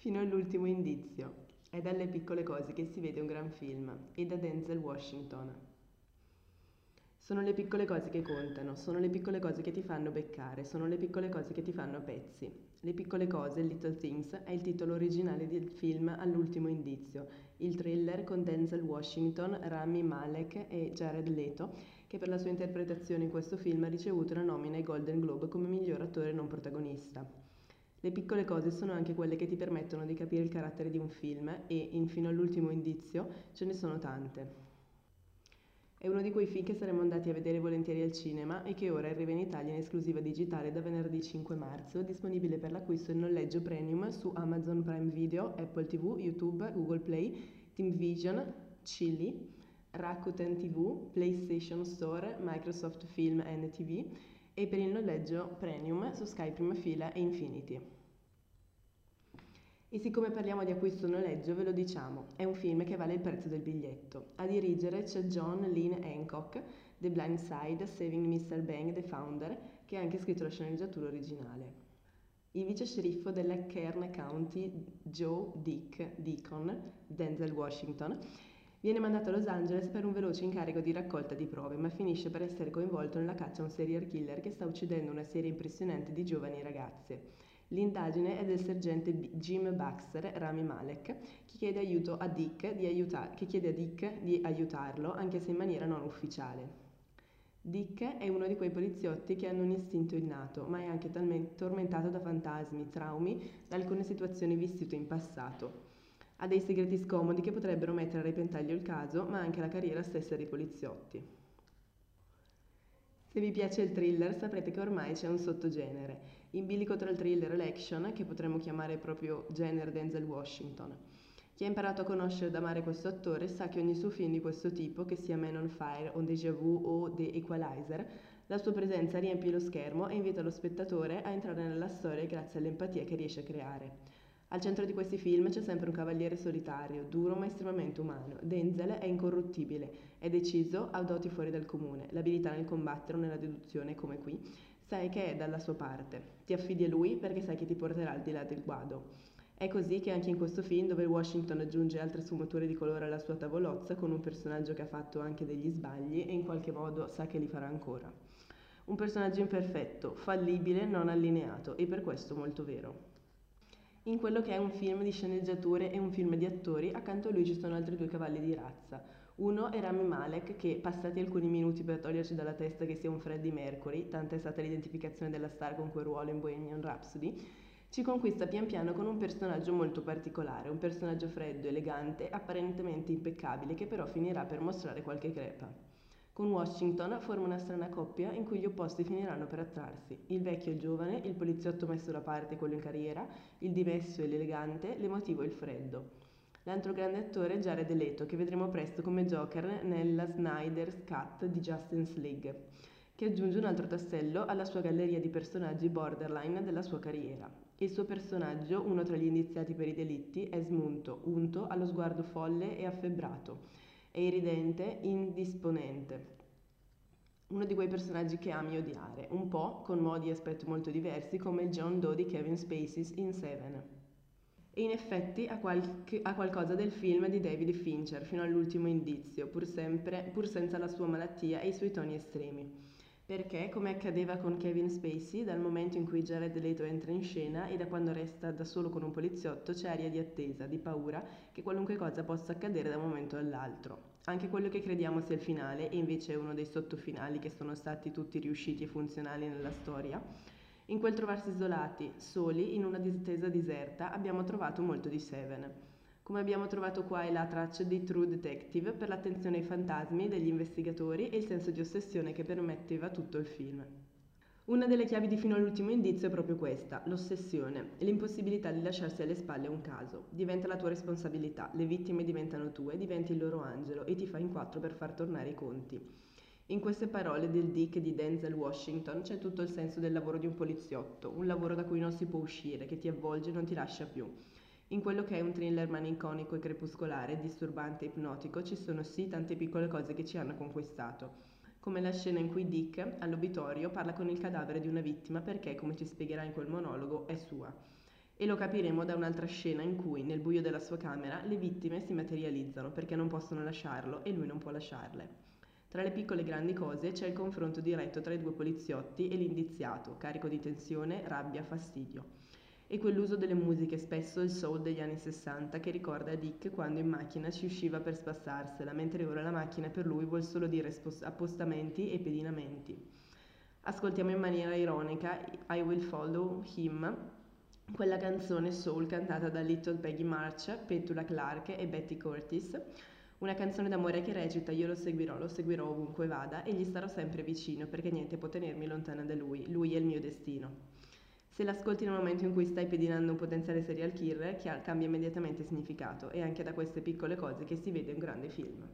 Fino all'ultimo indizio. È dalle piccole cose che si vede un gran film. E da Denzel Washington. Sono le piccole cose che contano, sono le piccole cose che ti fanno beccare, sono le piccole cose che ti fanno a pezzi. Le piccole cose, Little Things, è il titolo originale del film All'ultimo indizio, il thriller con Denzel Washington, Rami Malek e Jared Leto, che per la sua interpretazione in questo film ha ricevuto una nomina ai Golden Globe come miglior attore non protagonista. Le piccole cose sono anche quelle che ti permettono di capire il carattere di un film e, infino all'ultimo indizio, ce ne sono tante. È uno di quei film che saremmo andati a vedere volentieri al cinema e che ora arriva in Italia in esclusiva digitale da venerdì 5 marzo, disponibile per l'acquisto in noleggio premium su Amazon Prime Video, Apple TV, YouTube, Google Play, Team Vision, Chili, Rakuten TV, PlayStation Store, Microsoft Film TV e per il noleggio premium su Sky Prima Fila e Infinity. E siccome parliamo di acquisto noleggio, ve lo diciamo, è un film che vale il prezzo del biglietto. A dirigere c'è John Lynn Hancock, The Blind Side, Saving Mr. Bang, The Founder, che ha anche scritto la sceneggiatura originale. Il vice sceriffo della Kern County, Joe Dick Deacon, Denzel Washington, Viene mandato a Los Angeles per un veloce incarico di raccolta di prove, ma finisce per essere coinvolto nella caccia a un serial killer che sta uccidendo una serie impressionante di giovani ragazze. L'indagine è del sergente Jim Baxter, Rami Malek, che chiede, aiuto a Dick di aiutar- che chiede a Dick di aiutarlo, anche se in maniera non ufficiale. Dick è uno di quei poliziotti che hanno un istinto innato, ma è anche talmente tormentato da fantasmi, traumi, da alcune situazioni vissute in passato. Ha dei segreti scomodi che potrebbero mettere a repentaglio il caso, ma anche la carriera stessa dei poliziotti. Se vi piace il thriller saprete che ormai c'è un sottogenere, in bilico tra il thriller e l'action, che potremmo chiamare proprio genere Denzel Washington. Chi ha imparato a conoscere ed amare questo attore sa che ogni suo film di questo tipo, che sia Man on Fire o Déjà Vu o The Equalizer, la sua presenza riempie lo schermo e invita lo spettatore a entrare nella storia grazie all'empatia che riesce a creare. Al centro di questi film c'è sempre un cavaliere solitario, duro ma estremamente umano. Denzel è incorruttibile, è deciso, ha doti fuori dal comune, l'abilità nel combattere o nella deduzione, come qui, sai che è dalla sua parte. Ti affidi a lui perché sai che ti porterà al di là del guado. È così che anche in questo film, dove Washington aggiunge altre sfumature di colore alla sua tavolozza, con un personaggio che ha fatto anche degli sbagli e in qualche modo sa che li farà ancora. Un personaggio imperfetto, fallibile, non allineato e per questo molto vero. In quello che è un film di sceneggiature e un film di attori, accanto a lui ci sono altri due cavalli di razza. Uno è Rami Malek, che passati alcuni minuti per toglierci dalla testa che sia un Freddie Mercury, tanta è stata l'identificazione della star con quel ruolo in Bohemian Rhapsody, ci conquista pian piano con un personaggio molto particolare, un personaggio freddo, elegante, apparentemente impeccabile, che però finirà per mostrare qualche crepa. Con Washington forma una strana coppia in cui gli opposti finiranno per attrarsi. Il vecchio e il giovane, il poliziotto messo da parte e quello in carriera, il dimesso e l'elegante, l'emotivo e il freddo. L'altro grande attore è Jared Leto, che vedremo presto come Joker nella Snyder's Cut di Justice League, che aggiunge un altro tassello alla sua galleria di personaggi borderline della sua carriera. Il suo personaggio, uno tra gli indiziati per i delitti, è smunto, unto, allo sguardo folle e affebbrato è iridente, indisponente. Uno di quei personaggi che ami odiare, un po' con modi e aspetti molto diversi come il John Doe di Kevin Spacey in Seven. E in effetti ha, qualche, ha, qualcosa del film di David Fincher fino all'ultimo indizio, pur, sempre, pur senza la sua malattia e i suoi toni estremi perché, come accadeva con Kevin Spacey, dal momento in cui Jared Leto entra in scena e da quando resta da solo con un poliziotto c'è aria di attesa, di paura che qualunque cosa possa accadere da un momento all'altro. Anche quello che crediamo sia il finale, e invece è uno dei sottofinali che sono stati tutti riusciti e funzionali nella storia, in quel trovarsi isolati, soli, in una distesa deserta, abbiamo trovato molto di Seven come abbiamo trovato qua e là tracce di True Detective per l'attenzione ai fantasmi degli investigatori e il senso di ossessione che permetteva tutto il film. Una delle chiavi di fino all'ultimo indizio è proprio questa, l'ossessione, l'impossibilità di lasciarsi alle spalle un caso. Diventa la tua responsabilità, le vittime diventano tue, diventi il loro angelo e ti fai in quattro per far tornare i conti. In queste parole del Dick di Denzel Washington c'è tutto il senso del lavoro di un poliziotto, un lavoro da cui non si può uscire, che ti avvolge e non ti lascia più. In quello che è un thriller malinconico e crepuscolare, disturbante e ipnotico, ci sono sì tante piccole cose che ci hanno conquistato, come la scena in cui Dick, all'obitorio, parla con il cadavere di una vittima perché, come ci spiegherà in quel monologo, è sua. E lo capiremo da un'altra scena in cui, nel buio della sua camera, le vittime si materializzano perché non possono lasciarlo e lui non può lasciarle. Tra le piccole e grandi cose c'è il confronto diretto tra i due poliziotti e l'indiziato, carico di tensione, rabbia, fastidio. E quell'uso delle musiche, spesso il soul degli anni 60, che ricorda Dick quando in macchina ci usciva per spassarsela, mentre ora la macchina per lui vuol solo dire appostamenti e pedinamenti. Ascoltiamo in maniera ironica I Will Follow Him, quella canzone soul cantata da Little Peggy March, Petula Clark e Betty Curtis, una canzone d'amore che recita io lo seguirò, lo seguirò ovunque vada e gli starò sempre vicino perché niente può tenermi lontana da lui, lui è il mio destino. Se l'ascolti nel momento in cui stai pedinando un potenziale serial killer, cambia immediatamente significato e anche da queste piccole cose che si vede un grande film.